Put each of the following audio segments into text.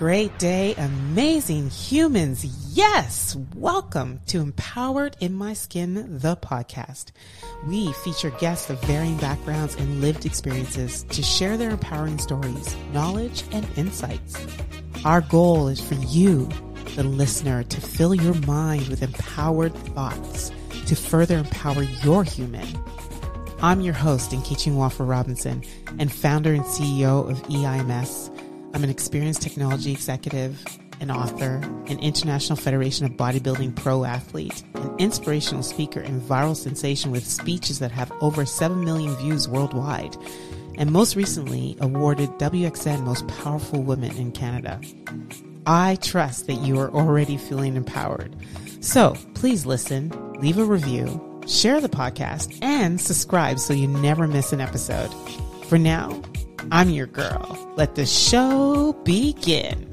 Great day, amazing humans. Yes, welcome to Empowered in My Skin, the podcast. We feature guests of varying backgrounds and lived experiences to share their empowering stories, knowledge, and insights. Our goal is for you, the listener, to fill your mind with empowered thoughts to further empower your human. I'm your host, Nkechi Nwafor Robinson, and founder and CEO of EIMS I'm an experienced technology executive, an author, an International Federation of Bodybuilding pro athlete, an inspirational speaker, and viral sensation with speeches that have over 7 million views worldwide, and most recently awarded WXN Most Powerful Women in Canada. I trust that you are already feeling empowered. So please listen, leave a review, share the podcast, and subscribe so you never miss an episode. For now, I'm your girl. Let the show begin.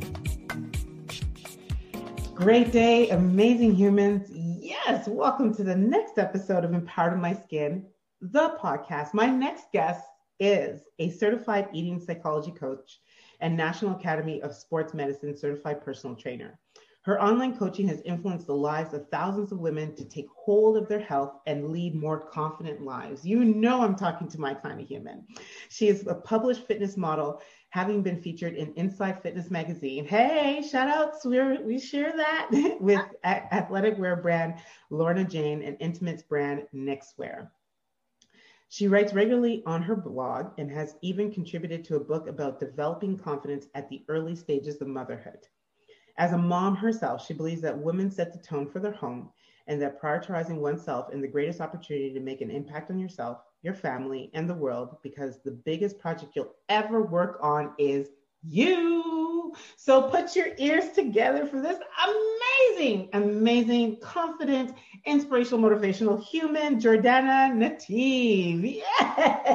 Great day, amazing humans. Yes, welcome to the next episode of Empowered My Skin, the podcast. My next guest is a certified eating psychology coach and National Academy of Sports Medicine certified personal trainer. Her online coaching has influenced the lives of thousands of women to take hold of their health and lead more confident lives. You know, I'm talking to my kind of human. She is a published fitness model, having been featured in Inside Fitness magazine. Hey, shout outs. we we share that with athletic wear brand Lorna Jane and intimates brand Knixwear. She writes regularly on her blog and has even contributed to a book about developing confidence at the early stages of motherhood. As a mom herself, she believes that women set the tone for their home and that prioritizing oneself is the greatest opportunity to make an impact on yourself, your family, and the world because the biggest project you'll ever work on is you. So put your ears together for this amazing, amazing, confident, inspirational, motivational human, Jordanna Nativ. Yes.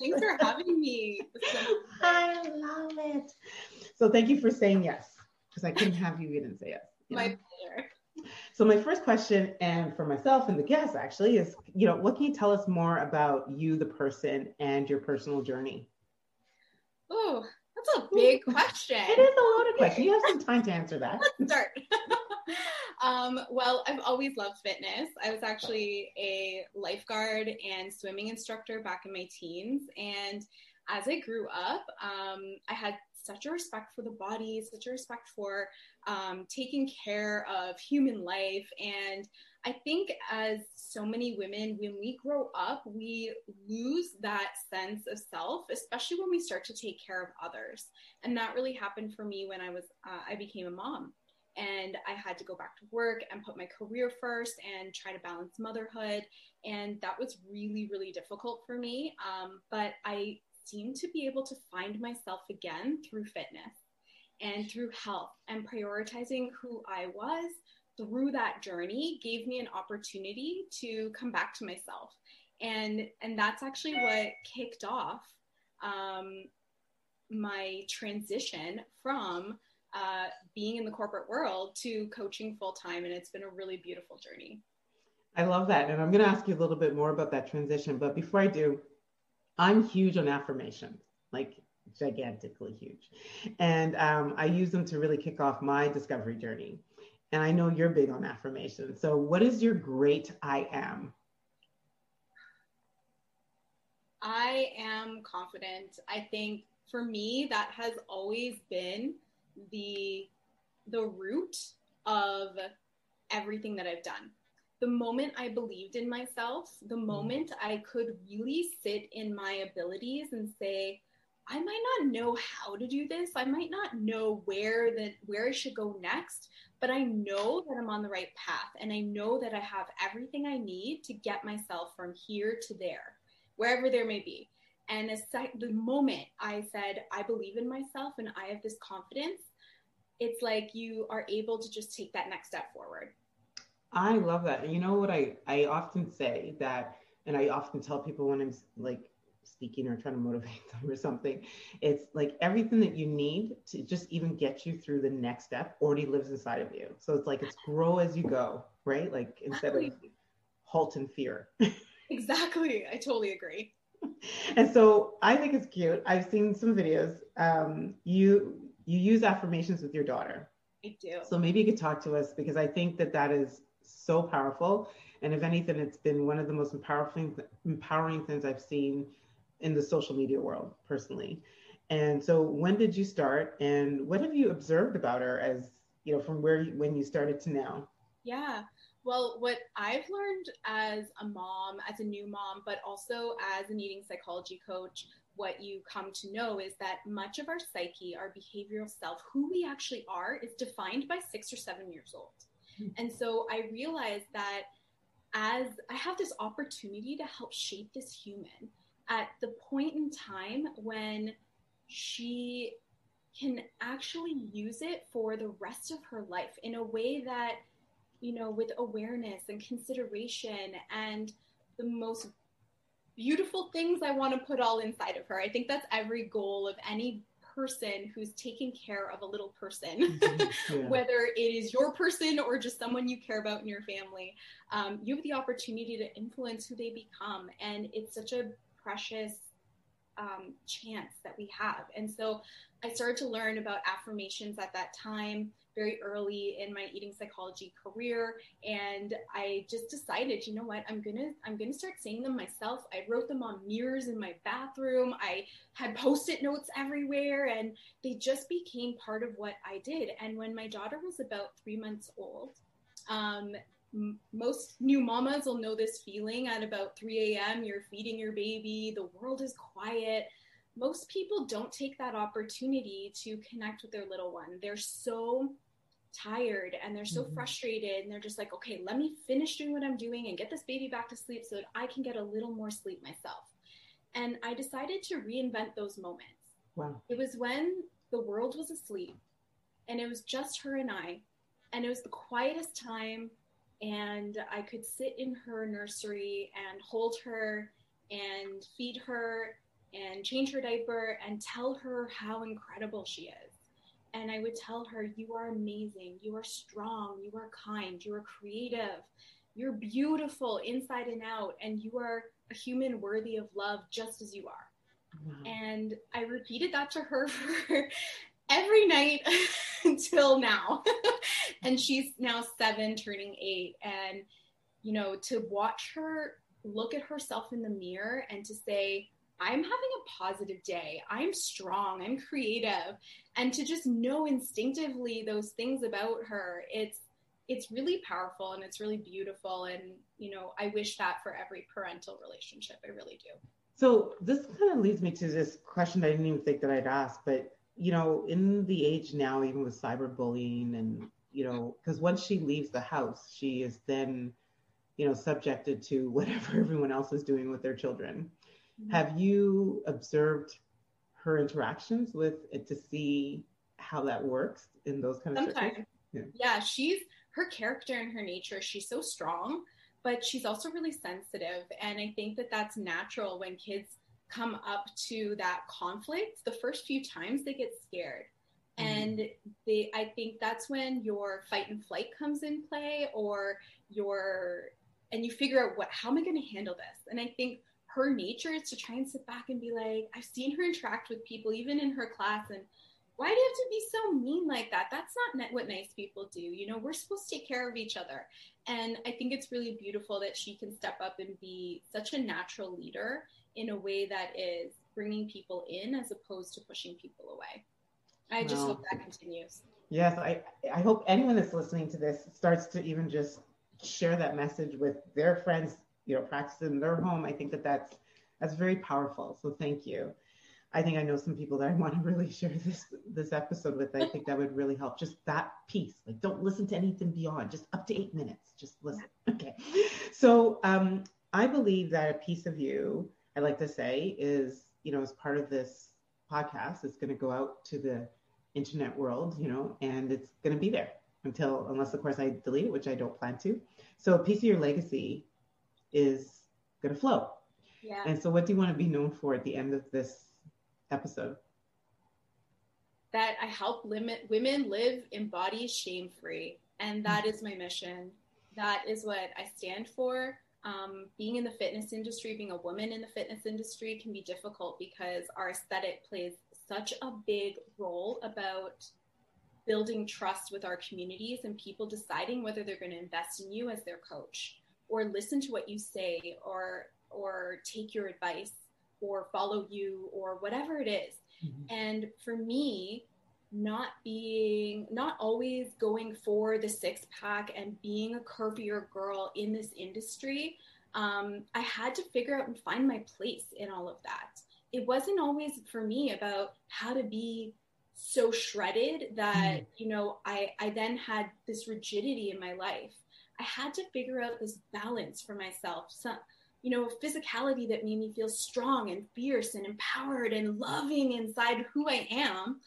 Thanks for having me. I love it. So thank you for saying yes because I couldn't have you. Didn't say yes. My pleasure. So my first question, and for myself and the guests actually, is you know what can you tell us more about you, the person, and your personal journey? Oh, that's a big question. it is a loaded question. You have some time to answer that. Let's start. um, well, I've always loved fitness. I was actually a lifeguard and swimming instructor back in my teens, and as I grew up, um, I had such a respect for the body, such a respect for um, taking care of human life. And I think, as so many women, when we grow up, we lose that sense of self, especially when we start to take care of others. And that really happened for me when I was uh, I became a mom. And I had to go back to work and put my career first and try to balance motherhood. And that was really, really difficult for me. Um, but I seemed to be able to find myself again through fitness and through health. And prioritizing who I was through that journey gave me an opportunity to come back to myself. And and that's actually what kicked off um, my transition from uh, being in the corporate world to coaching full time and it's been a really beautiful journey. I love that. And i'm going to ask you a little bit more about that transition. But before i do I'm huge on affirmations, like gigantically huge. And um, I use them to really kick off my discovery journey. And I know you're big on affirmations. So, what is your great I am? I am confident. I think for me, that has always been the the root of everything that I've done the moment I believed in myself, the mm-hmm. moment I could really sit in my abilities and say, I might not know how to do this. I might not know where the where I should go next, but I know that I'm on the right path and I know that I have everything I need to get myself from here to there, wherever there may be. And the, the moment I said, I believe in myself and I have this confidence, it's like you are able to just take that next step forward. I love that. You know what I, I often say that, and I often tell people when I'm like speaking or trying to motivate them or something, it's like everything that you need to just even get you through the next step already lives inside of you. So it's like it's grow as you go, right? Like instead of halt in fear. exactly. I totally agree. And so I think it's cute. I've seen some videos. Um, you you use affirmations with your daughter. I do. So maybe you could talk to us because I think that that is so powerful. And if anything, it's been one of the most empowering, empowering things I've seen in the social media world personally. And so when did you start and what have you observed about her as, you know, from where, when you started to now? Yeah. Well, what I've learned as a mom, as a new mom, but also as an eating psychology coach, what you come to know is that much of our psyche, our behavioral self, who we actually are, is defined by six or seven years old. And so I realized that as I have this opportunity to help shape this human at the point in time when she can actually use it for the rest of her life in a way that you know, with awareness and consideration and the most beautiful things I want to put all inside of her. I think that's every goal of any person who's taking care of a little person, mm-hmm. yeah. whether it is your person or just someone you care about in your family. Um, you have the opportunity to influence who they become. And it's such a precious um, chance that we have. And so I started to learn about affirmations at that time very early in my eating psychology career and I just decided, you know what, I'm to I'm to start saying them myself. I wrote them on mirrors in my bathroom. I had post-it notes everywhere and they just became part of what I did. And when my daughter was about 3 months old, um, most new mamas will know this feeling at about 3 a.m. You're feeding your baby, the world is quiet. Most people don't take that opportunity to connect with their little one. They're so tired and they're so mm-hmm. frustrated and they're just like, okay, let me finish doing what I'm doing and get this baby back to sleep so that I can get a little more sleep myself. And I decided to reinvent those moments. Wow. It was when the world was asleep and it was just her and I. And it was the quietest time. And I could sit in her nursery and hold her and feed her and change her diaper and tell her how incredible she is and I would tell her, You are amazing. You are strong. You are kind. You are creative. You're beautiful inside and out. And you are a human worthy of love just as you are. Wow. And I repeated that to her for every night until now. and she's now seven, turning eight. And, you know, to watch her look at herself in the mirror and to say, I'm having a positive day. I'm strong. I'm creative. And to just know instinctively those things about her, it's it's really powerful and it's really beautiful and you know, I wish that for every parental relationship. I really do. So this kind of leads me to this question I didn't even think that I'd ask, but you know, in the age now, even with cyberbullying and you know, because once she leaves the house, she is then, you know, subjected to whatever everyone else is doing with their children. Mm-hmm. Have you observed her interactions with it to see how that works in those kind of Sometimes. Yeah. yeah, she's her character and her nature. She's so strong, but she's also really sensitive, and I think that that's natural when kids come up to that conflict. The first few times they get scared. Mm-hmm. And they, I think that's when your fight and flight comes in play, or your, and you figure out what, how am I going to handle this? And I think her nature is to try and sit back and be like, I've seen her interact with people, even in her class, and why do you have to be so mean like that? That's not what nice people do. You know, we're supposed to take care of each other. And I think it's really beautiful that she can step up and be such a natural leader in a way that is bringing people in as opposed to pushing people away. I just hope that continues. Yes, I, I hope anyone that's listening to this starts to even just share that message with their friends, you know practice in their home. I think that that's that's very powerful. So thank you. I think i know some people that i want to really share this this episode with. I think that would really help. Just that piece like don't listen to anything beyond just up to eight minutes. Just listen. Okay. So um i believe that a piece of you i like to say is you know as part of this podcast it's going to go out to the internet world you know and it's going to be there until unless of course i delete it which i don't plan to so a piece of your legacy is going to flow. Yeah. And so, what do you want to be known for at the end of this episode? That I help limit women live in bodies shame free, and that mm. is my mission. That is what I stand for. Um, being in the fitness industry, being a woman in the fitness industry can be difficult because our aesthetic plays such a big role about building trust with our communities and people deciding whether they're going to invest in you as their coach or listen to what you say or or take your advice or follow you or whatever it is. Mm-hmm. And for me, not being not always going for the six pack and being a curvier girl in this industry um, i had to figure out and find my place in all of that. It wasn't always for me about how to be so shredded that mm. you know I, I then had this rigidity in my life. I had to figure out this balance for myself. Some you know a physicality that made me feel strong and fierce and empowered and loving inside who i am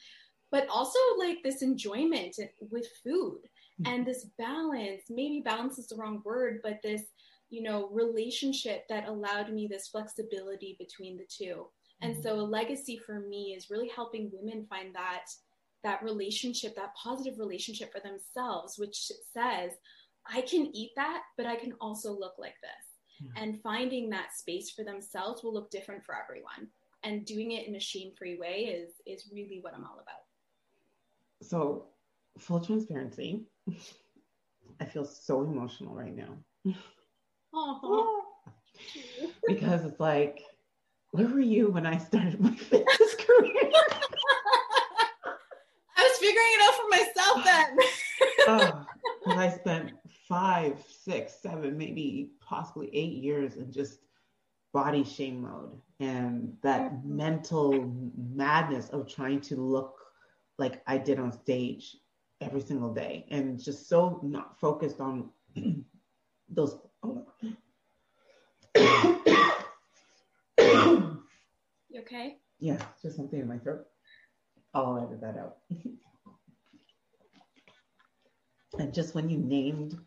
but also like this enjoyment with food mm. and this balance maybe balance is the wrong word but this you know relationship that allowed me this flexibility between the two and so a legacy for me is really helping women find that that relationship, that positive relationship for themselves, which says, I can eat that, but I can also look like this. Yeah. And finding that space for themselves will look different for everyone. And doing it in a shame-free way is is really what I'm all about. So, full transparency, I feel so emotional right now. Oh. because it's like where were you when I started my fitness career? I was figuring it out for myself then. oh, I spent five, six, seven, maybe possibly eight years in just body shame mode and that mm-hmm. mental madness of trying to look like I did on stage every single day and just so not focused on those. Oh. You okay? Yeah, just something in my throat. I'll edit that out. and just when you named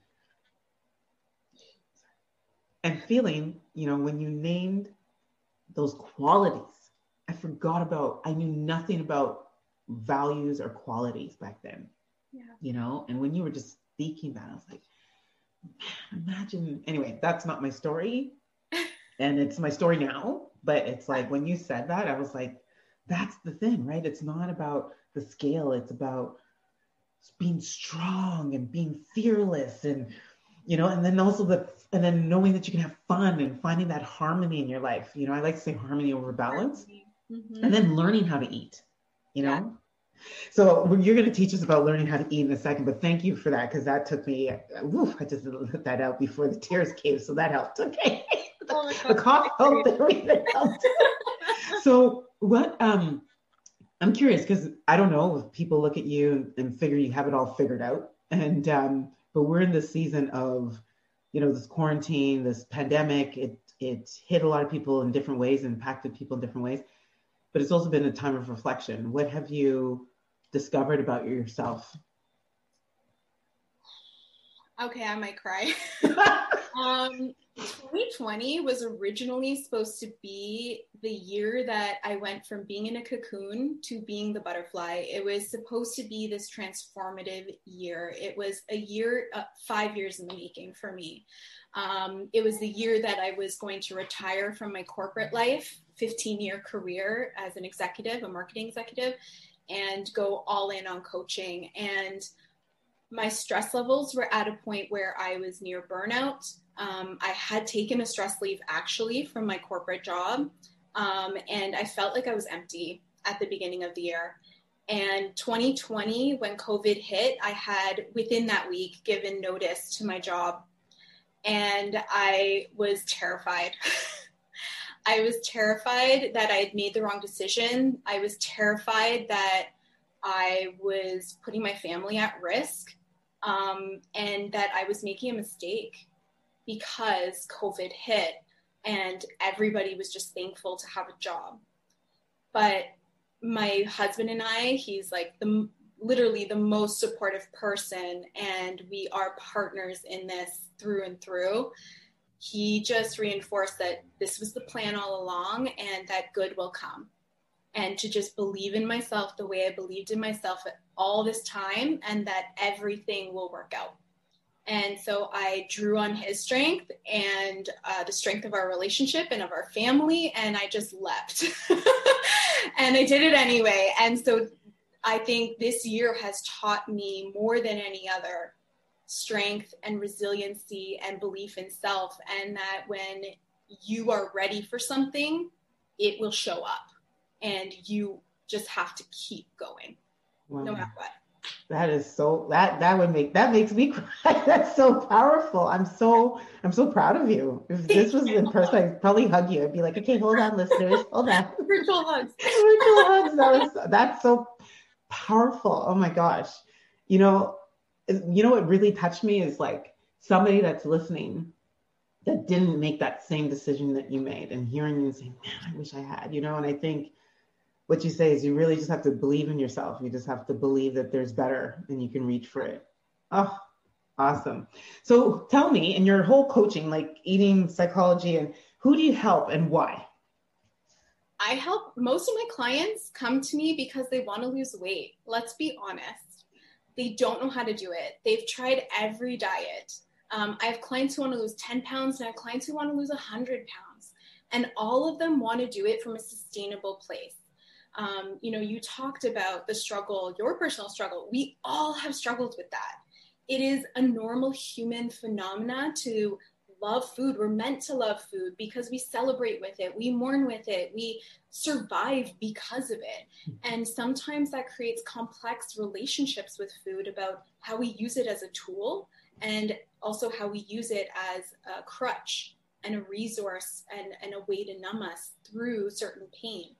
and feeling, you know, when you named those qualities, I forgot about, I knew nothing about values or qualities back then. Yeah. You know, and when you were just speaking that, I was like, imagine, anyway, that's not my story. and it's my story now but it's like when you said that, I was like, that's the thing, right? It's not about the scale, it's about being strong and being fearless and you know, and then also the and then knowing that you can have fun and finding that harmony in your life. You know, I like to say harmony over balance. Mm-hmm. And then learning how to eat, you know? Yeah. So you're going to teach us about learning how to eat in a second, but thank you for that because that took me. Woof, I just let that out before the tears came, so that helped. Okay. Oh the cough helped. Everything helped. so what? Um, I'm curious because I don't know if people look at you and figure you have it all figured out, and um, but we're in this season of, you know, this quarantine, this pandemic. It it hit a lot of people in different ways, impacted people in different ways, but it's also been a time of reflection. What have you discovered about yourself? Okay, I might cry. um, 2020 was originally supposed to be the year that I went from being in a cocoon to being the butterfly. It was supposed to be this transformative year. It was a year, uh, five years in the making for me. Um, it was the year that I was going to retire from my corporate life, 15 year career as an executive, a marketing executive, and go all in on coaching. And my stress levels were at a point where I was near burnout. Um, I had taken a stress leave actually from my corporate job, um, and I felt like I was empty at the beginning of the year. And 2020, when COVID hit, I had within that week given notice to my job, and I was terrified. I was terrified that I had made the wrong decision. I was terrified that I was putting my family at risk um, and that I was making a mistake because COVID hit and everybody was just thankful to have a job. But my husband and I, he's like the literally the most supportive person, and we are partners in this through and through. He just reinforced that this was the plan all along and that good will come and to just believe in myself the way I believed in myself all this time and that everything will work out. And so I drew on his strength and uh, the strength of our relationship and of our family, and I just leapt. and I did it anyway. And so I think this year has taught me more than any other strength and resiliency and belief in self, and that when you are ready for something, it will show up, and you just have to keep going, wow. no matter what. That is so that that would make that makes me cry. That's so powerful. I'm so I'm so proud of you. If this was in person, I'd probably hug you. I'd be like, okay, hold on, listeners, hold on. Virtual hugs. Virtual hugs. That was that's so powerful. Oh my gosh. You know, you know what really touched me is like somebody that's listening that didn't make that same decision that you made and hearing you saying, man, I wish I had, you know, and I think what you say is you really just have to believe in yourself. You just have to believe that there's better and you can reach for it. Oh, awesome. So tell me, in your whole coaching, like eating psychology, and who do you help and why? I help most of my clients come to me because they want to lose weight. Let's be honest. They don't know how to do it. They've tried every diet. Um, I have clients who want to lose 10 pounds and I have clients who want to lose 100 pounds. And all of them want to do it from a sustainable place um, you know, you talked about the struggle, your personal struggle. We all have struggled with that. It is a normal human phenomena to love food. We're meant to love food because we celebrate with it, we mourn with it, we survive because of it. And sometimes that creates complex relationships with food about how we use it as a tool and also how we use it as a crutch and a resource and, and a way to numb us through certain pain.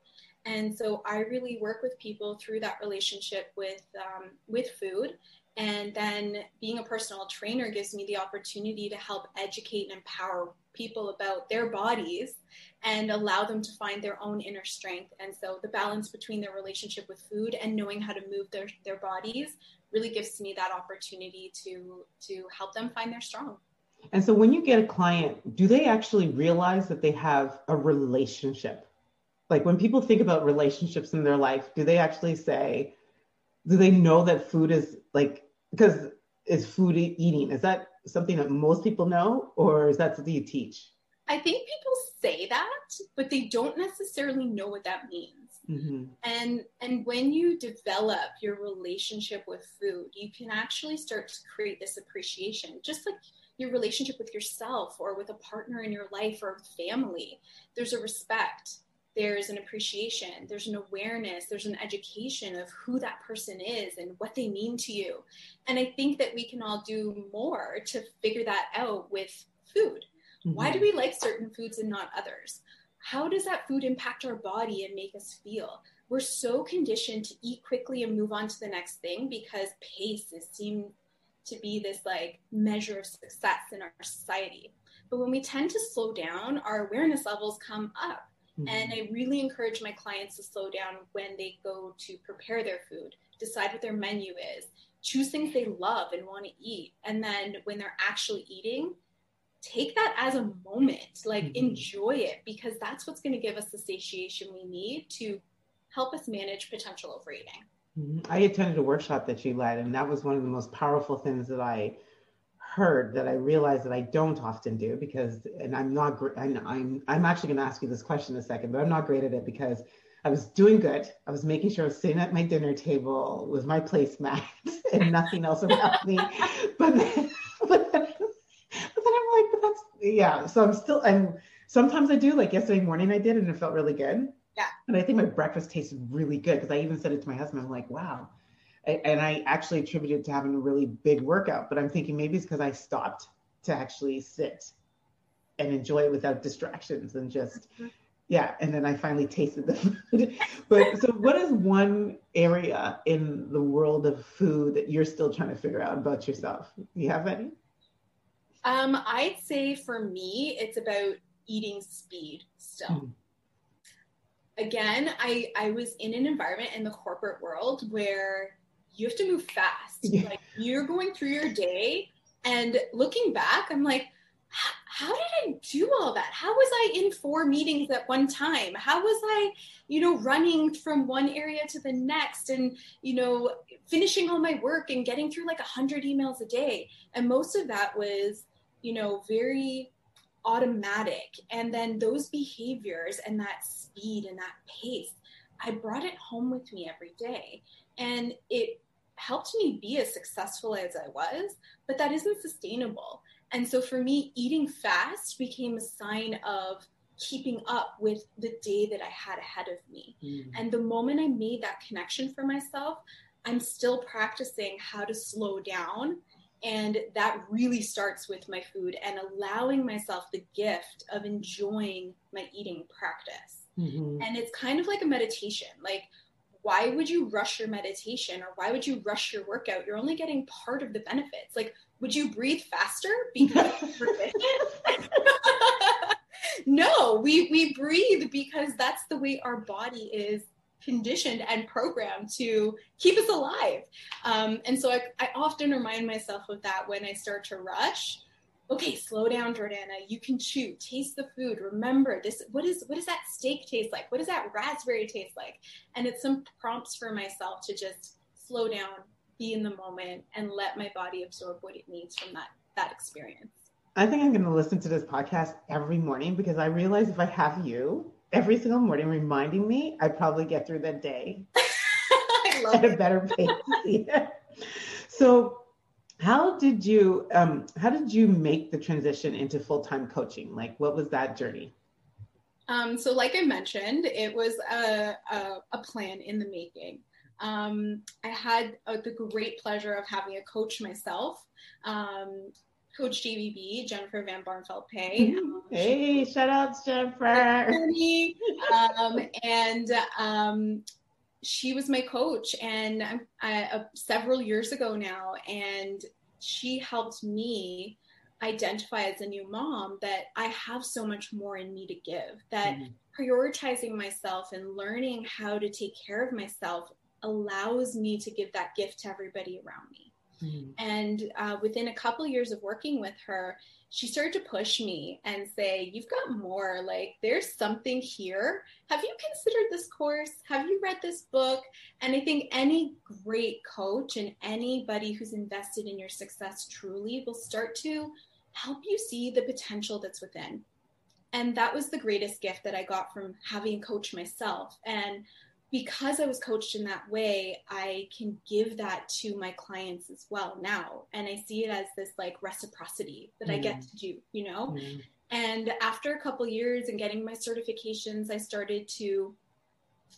And so I really work with people through that relationship with um, with food. And then being a personal trainer gives me the opportunity to help educate and empower people about their bodies and allow them to find their own inner strength. And so the balance between their relationship with food and knowing how to move their, their bodies really gives me that opportunity to to help them find their strong. And so when you get a client, do they actually realize that they have a relationship like when people think about relationships in their life do they actually say do they know that food is like because is food eating is that something that most people know or is that something you teach? I think people say that but they don't necessarily know what that means. Mm-hmm. and and when you develop your relationship with food you can actually start to create this appreciation just like your relationship with yourself or with a partner in your life or family. There's a respect there's an appreciation, there's an awareness, there's an education of who that person is and what they mean to you. And I think that we can all do more to figure that out with food. Mm-hmm. Why do we like certain foods and not others? How does that food impact our body and make us feel? We're so conditioned to eat quickly and move on to the next thing because pace is seen to be this like measure of success in our society. But when we tend to slow down, our awareness levels come up Mm-hmm. And I really encourage my clients to slow down when they go to prepare their food, decide what their menu is, choose things they love and want to eat. And then when they're actually eating, take that as a moment, like mm-hmm. enjoy it, because that's what's going to give us the satiation we need to help us manage potential overeating. Mm-hmm. I attended a workshop that you led, and that was one of the most powerful things that I heard that I realized that I don't often do because, and I'm not, I'm, I'm, I'm actually going to ask you this question in a second, but I'm not great at it because I was doing good. I was making sure I was sitting at my dinner table with my placemat and nothing else around me. But then, but then, but then I'm like, but that's, yeah. So I'm still, I'm, sometimes I do, like yesterday morning I did, and it felt really good. Yeah. And I think my breakfast tasted really good because I even said it to my husband. I'm like, wow, and I actually attributed to having a really big workout, but I'm thinking maybe it's because I stopped to actually sit and enjoy it without distractions and just mm-hmm. yeah and then i finally tasted the food but so what is one area in the world of food that you're still trying to figure out about yourself do you have any um, i'd say for me it's about eating speed still mm. again i i was in an environment in the corporate world where you have to move fast. Yeah. Like you're going through your day and looking back, I'm like, how did I do all that? How was I in four meetings at one time? How was I, you know, running from one area to the next and, you know, finishing all my work and getting through like a hundred emails a day? And most of that was, you know, very automatic. And then those behaviors and that speed and that pace, I brought it home with me every day. And it helped me be as successful as I was, but that isn't sustainable. And so for me, eating fast became a sign of keeping up with the day that I had ahead of me. Mm. And the moment I made that connection for myself, I'm still practicing how to slow down. And that really starts with my food and allowing myself the gift of enjoying my eating practice. Mm-hmm. And it's kind of like a meditation. Like, why would you rush your meditation or why would you rush your workout? You're only getting part of the benefits. Like, would you breathe faster because no, we, we breathe because that's the way our body is conditioned and programmed to keep us alive. Um, and so I, I often remind myself of that when I start to rush. Okay, slow down, Jordanna. You can chew, taste the food. Remember this. What is what does that steak taste like? What does that raspberry taste like? And it's some prompts for myself to just slow down, be in the moment and let my body absorb what it needs from that that experience. I think I'm going to listen to this podcast every morning because I realize if I have you every single morning reminding me, I'd probably get through that day at it. a better pace. yeah. So, how did you um, how did you make the transition into full time coaching? Like, what was that journey? Um, so, like I mentioned, it was a, a, a plan in the making. Um, I had uh, the great pleasure of having a coach myself, um, Coach JVB, Jennifer Van Barneveld Pay. Um, hey, shout outs, Jennifer. um, and um, she was my coach, and I, uh, several years ago now, and she helped me identify as a new mom that I have so much more in me to give. That mm-hmm. prioritizing myself and learning how to take care of myself allows me to give that gift to everybody around me. Mm-hmm. And uh, within a couple years of working with her, she started to push me and say, You've got more. Like, there's something here. Have you considered this course? Have you read this book? And I think any great coach and anybody who's invested in your success truly will start to help you see the potential that's within. And that was the greatest gift that I got from having a coach myself. And because I was coached in that way, I can give that to my clients as well now. And I see it as this like reciprocity that mm. I get mm. to do, you know? Mm. And after a couple years and getting my certifications, I started to,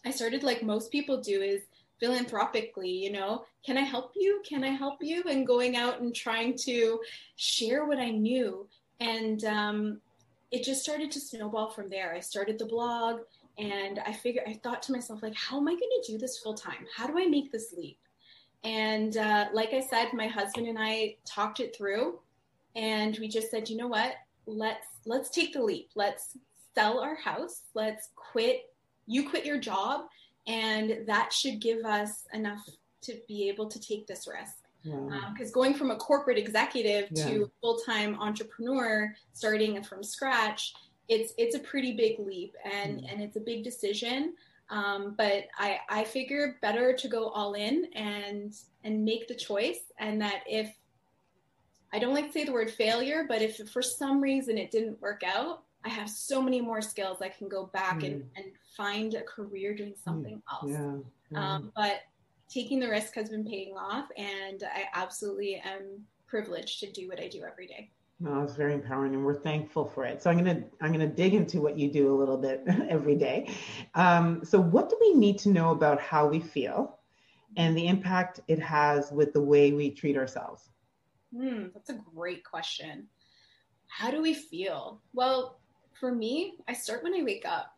I started like most people do is philanthropically, you know, can I help you? Can I help you? And going out and trying to share what I knew. And um, it just started to snowball from there. I started the blog and I figured, I thought to myself, like, how am I going to do this full time? How do I make this leap? And uh, like I said, my husband and I talked it through, and we just said, you know what? Let's let's take the leap. Let's sell our house. Let's quit. You quit your job, and that should give us enough to be able to take this risk. Because um, going from a corporate executive yeah. to full time entrepreneur, starting from scratch, it's it's a pretty big leap and mm. and it's a big decision um, but I, I figure better to go all in and and make the choice and that if I don't like to say the word failure, but if for some reason it didn't work out, I have so many more skills I can go back mm. and, and find a career doing something mm. else. Yeah. Yeah. Um, but taking the risk has been paying off, and I absolutely am privileged to do what I do every day. No, it's very empowering, and we're thankful for it. So I'm gonna I'm gonna dig into what you do a little bit every day. Um, so what do we need to know about how we feel, and the impact it has with the way we treat ourselves? Hmm, that's a great question. How do we feel? Well, for me, I start when I wake up.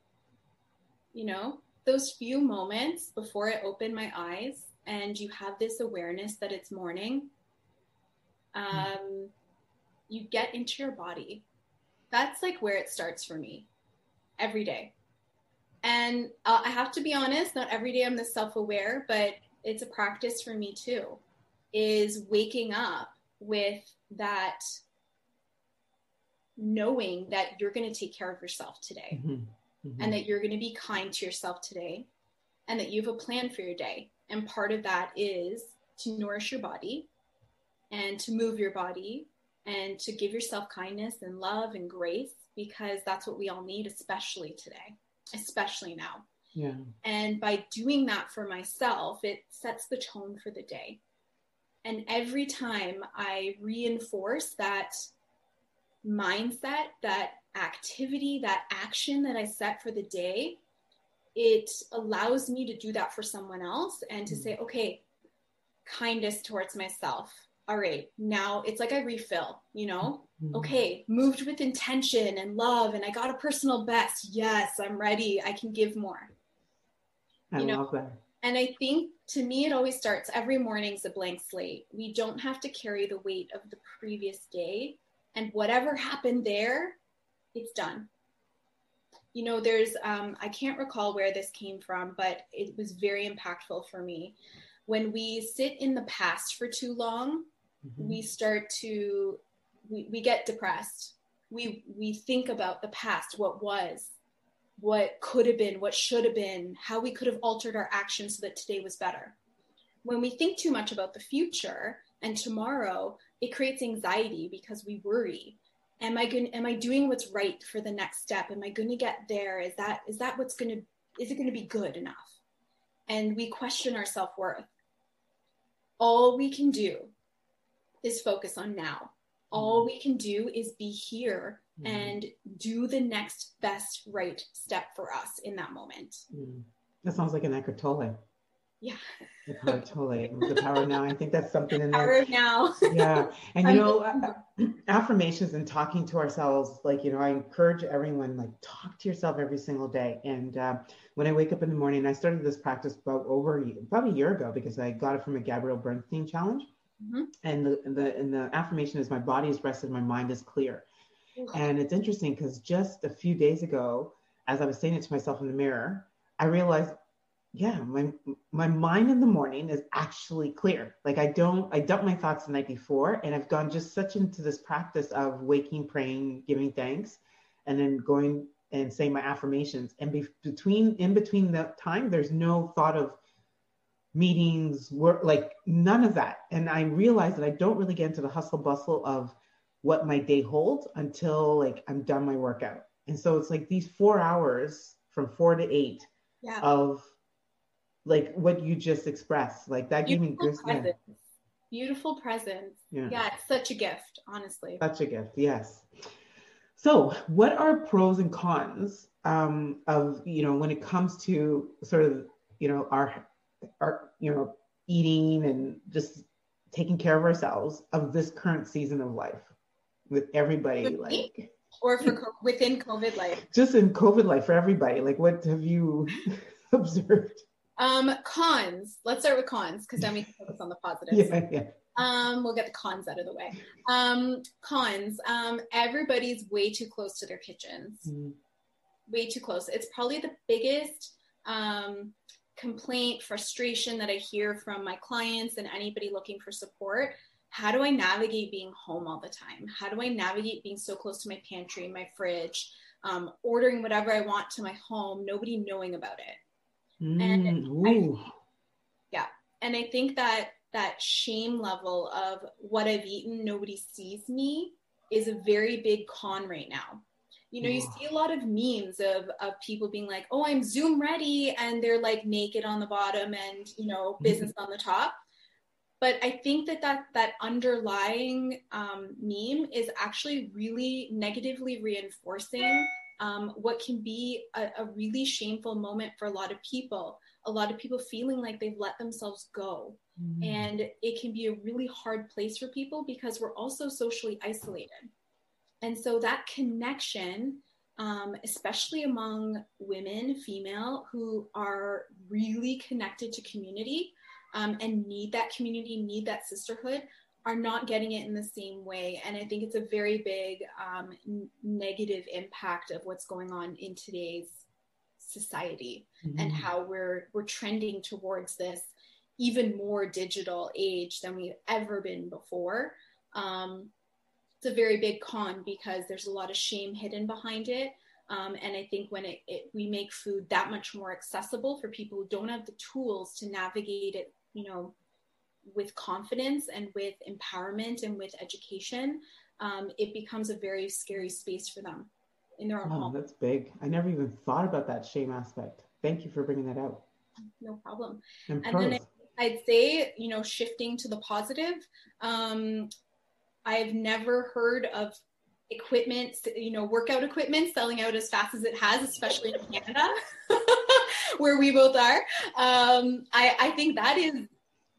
You know, those few moments before I open my eyes, and you have this awareness that it's morning. Um, you get into your body. That's like where it starts for me every day. And uh, I have to be honest, not every day I'm this self aware, but it's a practice for me too, is waking up with that knowing that you're going to take care of yourself today mm-hmm. Mm-hmm. and that you're going to be kind to yourself today and that you have a plan for your day. And part of that is to nourish your body and to move your body and to give yourself kindness and love and grace because that's what we all need, especially today, especially now. Yeah. And by doing that for myself, it sets the tone for the day. And every time I reinforce that mindset, that activity, that action that I set for the day, it allows me to do that for someone else and to mm. say, okay, kindness towards myself. All right, now it's like I refill, you know? Mm-hmm. Okay, moved with intention and love, and I got a personal best. Yes, I'm ready. I can give more. I you know? love that. And I think to me, it always starts every morning's a blank slate. We don't have to carry the weight of the previous day. And whatever happened there, it's done. You know, there's, um, I can't recall where this came from, but it was very impactful for me. When we sit in the past for too long, mm-hmm. we start to, we, we get depressed. We, we think about the past, what was, what could have been, what should have been, how we could have altered our actions so that today was better. When we think too much about the future and tomorrow, it creates anxiety because we worry. Am I going am I doing what's right for the next step? Am I going to get there? Is that is that what's going to is it going to be good enough? And we question our self-worth. All we can do is focus on now. All mm-hmm. we can do is be here mm. and do the next best right step for us in that moment. Mm. That sounds like an Eckhart Tolle. Yeah. Eckhart Tolle, the power now. I think that's something in there. Power now. yeah. And you know, uh, affirmations and talking to ourselves, like, you know, I encourage everyone, like, talk to yourself every single day. And uh, when I wake up in the morning, I started this practice about over about a year ago because I got it from a Gabrielle Bernstein challenge. Mm-hmm. And the, the and the affirmation is my body is rested, my mind is clear. And it's interesting because just a few days ago, as I was saying it to myself in the mirror, I realized, yeah, my my mind in the morning is actually clear. Like I don't, I dump my thoughts the night before, and I've gone just such into this practice of waking, praying, giving thanks, and then going and saying my affirmations. And be, between in between that time, there's no thought of meetings, work, like none of that. And I realized that I don't really get into the hustle bustle of what my day holds until like I'm done my workout. And so it's like these four hours from four to eight yeah. of like what you just expressed. Like that gave me presence. Beautiful presence. Yeah. yeah, it's such a gift, honestly. Such a gift, yes. So, what are pros and cons um, of you know when it comes to sort of you know our our you know eating and just taking care of ourselves of this current season of life? with everybody like or for within covid life? Just in covid life for everybody. Like what have you observed? Um cons. Let's start with cons because then we can focus on the positives. Yeah, yeah. um we'll get the cons out of the way. Um cons. Um everybody's way too close to their kitchens. Mm. way too close. It's probably the biggest um complaint frustration that i hear from my clients and anybody looking for support how do I navigate being home all the time? How do I navigate being so close to my pantry, my fridge, um, ordering whatever I want to my home, nobody knowing about it? Mm, and I, yeah, and I think that that shame level of what I've eaten, nobody sees me, is a very big con right now. You know, you see a lot of memes of of people being like, "Oh, I'm Zoom ready," and they're like naked on the bottom and you know, mm-hmm. business mm-hmm. on the top but I think that that that underlying um, meme is actually really negatively reinforcing um, what can be a, a, really shameful moment for a lot of people. A lot of people feeling like they've let themselves go, mm. and it can be a really hard place for people because we're also socially isolated, and so that connection. Um, especially among women, female, who are really connected to community, um, and need that community, need that sisterhood, are not getting it in the same way. And I think it's a very big um, n- negative impact of what's going on in today's society mm-hmm. and how we're we're trending towards this even more digital age than we've ever been before. Um, it's a very big con because there's a lot of shame hidden behind it. Um, and I think when it, it, we make food that much more accessible for people who don't have the tools to navigate it, you know, with confidence and with empowerment and with education, um, it becomes a very scary space for them in their own oh, home. That's big. I never even thought about that shame aspect. Thank you for bringing that out. No problem. And, and then I'd say, you know, shifting to the positive. Um, I've never heard of equipment, you know, workout equipment selling out as fast as it has, especially in Canada, where we both are. Um, I, I think that is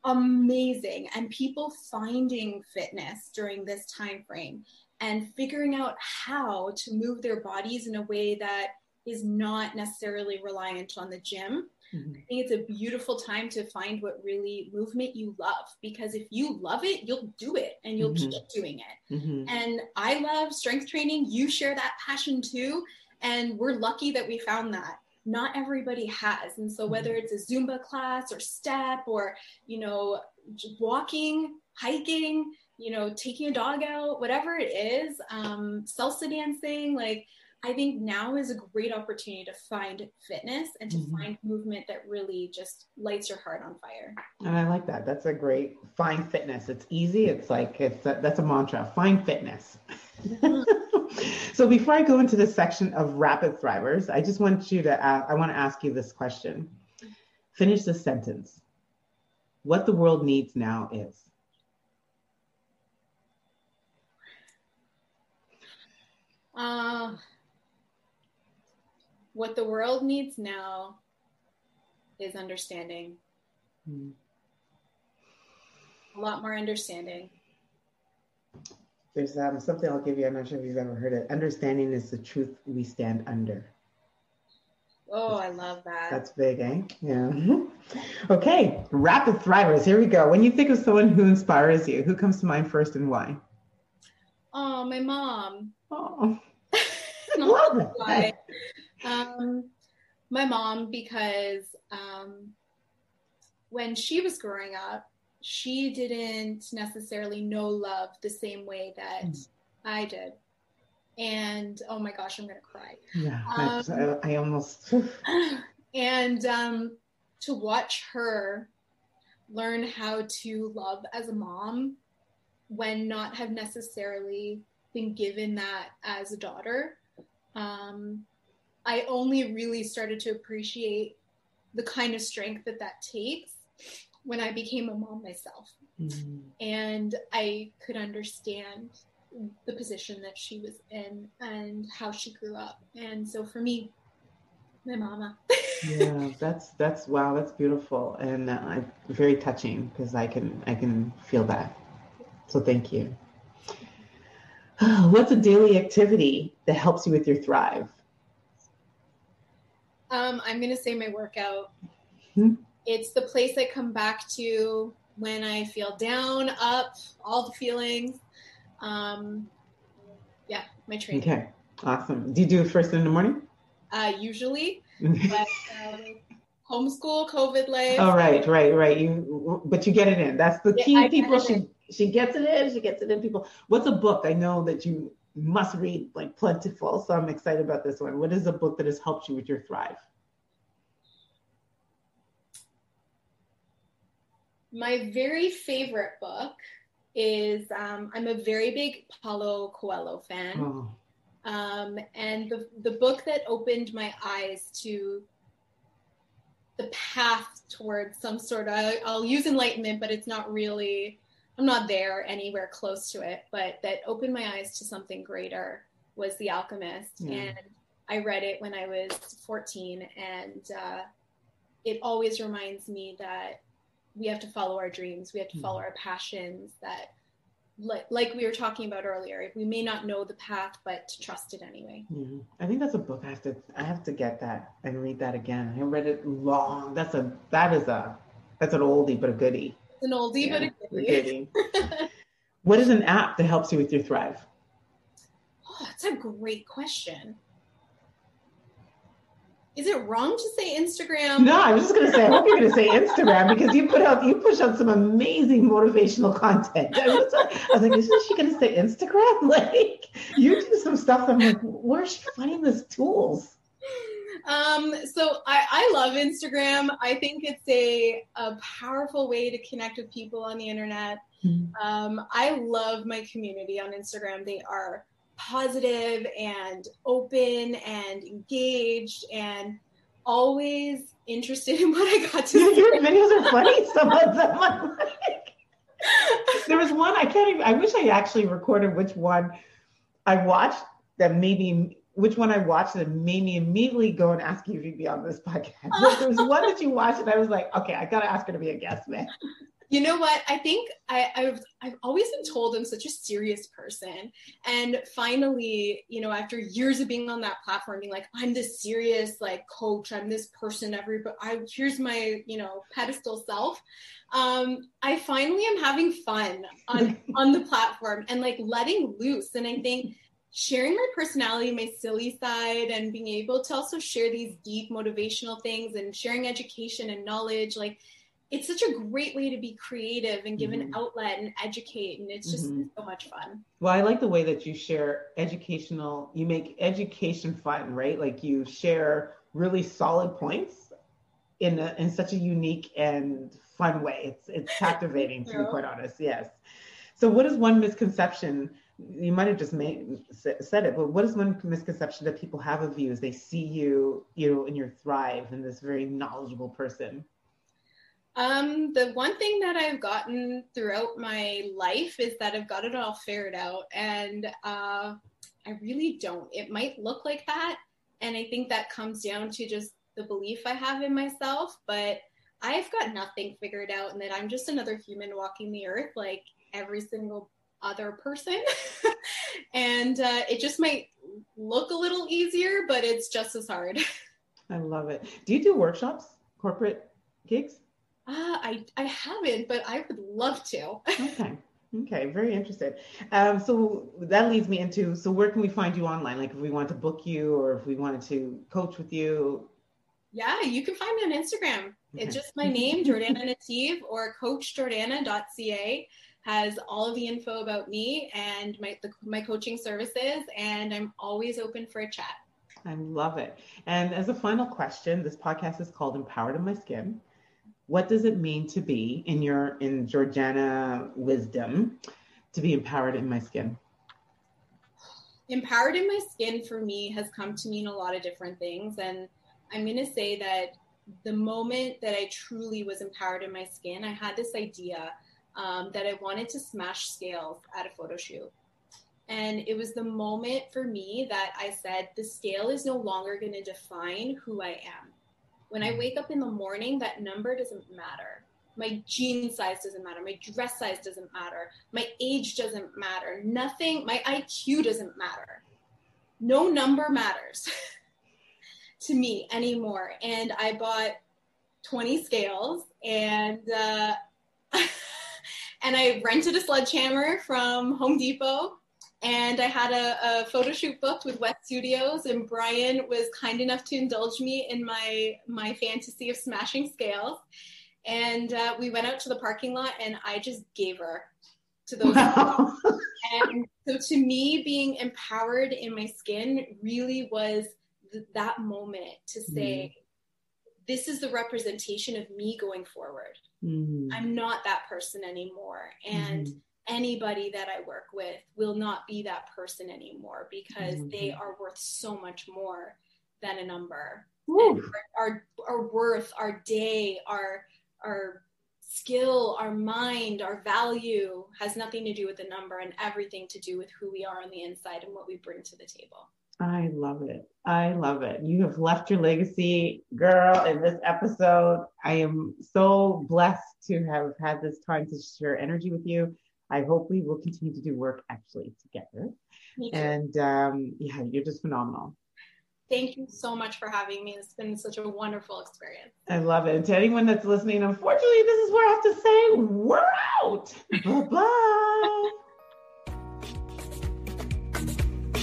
amazing, and people finding fitness during this time frame and figuring out how to move their bodies in a way that is not necessarily reliant on the gym Mm-hmm. I think it's a beautiful time to find what really movement you love because if you love it, you'll do it and you'll mm-hmm. keep doing it. Mm-hmm. And I love strength training. You share that passion too. And we're lucky that we found that. Not everybody has. And so whether mm-hmm. it's a Zumba class or step or, you know, walking, hiking, you know, taking a dog out, whatever it is, um, salsa dancing, like I think now is a great opportunity to find fitness and to mm-hmm. find movement that really just lights your heart on fire. And I like that. That's a great find fitness. It's easy. It's like it's a, that's a mantra. Find fitness. So before I go into the section of rapid thrivers, I just want you to ask, I want to ask you this question. Finish the sentence. What the world needs now is. Uh, what the world needs now is understanding. Mm. A lot more understanding. There's um, something I'll give you. I'm not sure if you've ever heard it. Understanding is the truth we stand under. Oh, I love that. That's big, eh? Yeah. okay, rapid thrivers. Here we go. When you think of someone who inspires you, who comes to mind first and why? Oh, my mom. Oh, I love that. Why. Um, my mom, because um, when she was growing up, she didn't necessarily know love the same way that mm. I did. And oh my gosh, I'm gonna cry. Yeah, um, I, I, almost. and um, to watch her learn how to love as a mom when not have necessarily been given that as a daughter um, I only really started to appreciate the kind of strength that that takes when I became a mom myself. Mm-hmm. And I could understand the position that she was in and how she grew up. And so for me, my mama. yeah, that's that's wow, that's beautiful and uh, very touching because I can I can feel that. So thank you. What's a daily activity that helps you with your thrive? Um, I'm going to say my workout. Mm-hmm. It's the place I come back to when I feel down, up, all the feelings. Um, yeah, my training. Okay, awesome. Do you do it first in the morning? Uh, usually, but um, homeschool, COVID life. Oh, right, right, right. You, but you get it in. That's the key. Yeah, people she She gets it in. She gets it in. People. What's a book I know that you must read like plentiful. So I'm excited about this one. What is a book that has helped you with your thrive? My very favorite book is um, I'm a very big Paulo Coelho fan. Oh. Um, and the, the book that opened my eyes to the path towards some sort of, I'll use enlightenment, but it's not really I'm not there anywhere close to it, but that opened my eyes to something greater was The Alchemist. Yeah. And I read it when I was 14, and uh, it always reminds me that we have to follow our dreams, we have to hmm. follow our passions, that like, like we were talking about earlier, we may not know the path, but to trust it anyway. Yeah. I think that's a book I have to I have to get that and read that again. I read it long. That's a that is a that's an oldie but a goodie. It's an oldie, yeah, but a goodie. what is an app that helps you with your Thrive? Oh, that's a great question. is it wrong to say Instagram? No, I was just gonna say, I hope you're gonna say Instagram because you put out you push out some amazing motivational content. I was, I was like, isn't she gonna say Instagram? Like you do some stuff I'm like, where's she finding these tools? Um, so I, I love Instagram. I think it's a, a powerful way to connect with people on the internet. Mm-hmm. Um, I love my community on Instagram. They are positive and open and engaged and always interested in what I got to say. Your videos are funny. Some of them. Like, there was one I can't even. I wish I actually recorded which one I watched that made me. Which one I watched that made me immediately go and ask you to be on this podcast. there was one that you watched, and I was like, okay, I gotta ask her to be a guest, man. You know what? I think I, have I've always been told I'm such a serious person, and finally, you know, after years of being on that platform, being like, I'm this serious like coach, I'm this person. Everybody, I here's my you know pedestal self. Um, I finally am having fun on on the platform and like letting loose, and I think sharing my personality, my silly side, and being able to also share these deep motivational things and sharing education and knowledge, like it's such a great way to be creative and give mm-hmm. an outlet and educate and it's just mm-hmm. so much fun. Well i like the way that you share educational you make education fun right? Like you share really solid points in a, in such a unique and fun way. It's it's captivating to be quite honest yes. So what is one misconception you might have just made, said it, but what is one misconception that people have of you as they see you, you know, in your thrive and this very knowledgeable person? Um, the one thing that I've gotten throughout my life is that I've got it all figured out, and uh, I really don't. It might look like that, and I think that comes down to just the belief I have in myself, but I've got nothing figured out, and that I'm just another human walking the earth like every single other person. and uh, it just might look a little easier, but it's just as hard. I love it. Do you do workshops, corporate gigs? Uh, I, I haven't, but I would love to. okay. Okay, very interested. Um, so that leads me into so where can we find you online? Like if we want to book you or if we wanted to coach with you. Yeah, you can find me on Instagram. Okay. It's just my name, Jordanna Nativ, or coachjordana.ca has all of the info about me and my the, my coaching services, and I'm always open for a chat. I love it. And as a final question, this podcast is called Empowered in My Skin what does it mean to be in your in Jordanna wisdom to be empowered in my skin? Empowered in my skin for me has come to mean a lot of different things. And I'm going to say that the moment that I truly was empowered in my skin, I had this idea um, that I wanted to smash scales at a photo shoot. And it was the moment for me that I said, the scale is no longer going to define who I am. When I wake up in the morning, that number doesn't matter. My jean size doesn't matter. My dress size doesn't matter. My age doesn't matter. Nothing, my IQ doesn't matter. No number matters to me anymore. And I bought 20 scales and, uh, and I rented a sledgehammer from Home Depot and I had a, a, photo shoot booked with West Studios, and Brian was kind enough to indulge me in my my fantasy of smashing scales. And uh, we went out to the parking lot, and I just gave her to those. Wow. and so, to me, being empowered in my skin really was th- that moment to say, mm. "This is the representation of me going forward." Mm. I'm not that person anymore, and. Mm anybody that I work with will not be that person anymore because mm-hmm. they are worth so much more than a number. Our, our worth, our day, our our skill, our mind, our value has nothing to do with the number and everything to do with who we are on the inside and what we bring to the table. I love it. I love it. You have left your legacy, girl, in this episode. I am so blessed to have had this time to share energy with you. I hope we will continue to do work actually together. And um, yeah, you're just phenomenal. Thank you so much for having me. It's been such a wonderful experience. I love it. And to anyone that's listening, unfortunately, this is where I have to say we're out. bye bye.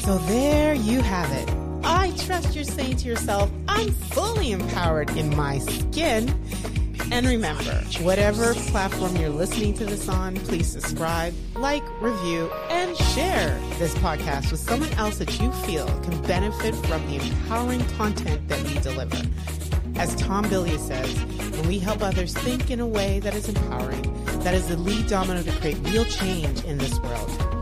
So there you have it I trust you're saying to yourself, I'm fully empowered in my skin. And remember, whatever platform you're listening to this on, please subscribe, like, review, and share this podcast with someone else that you feel can benefit from the empowering content that we deliver. As Tom Bilyeu says, when we help others think in a way that is empowering, that is the lead domino to create real change in this world.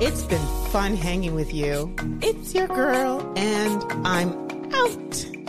It's been fun hanging with you. It's your girl, and I'm out.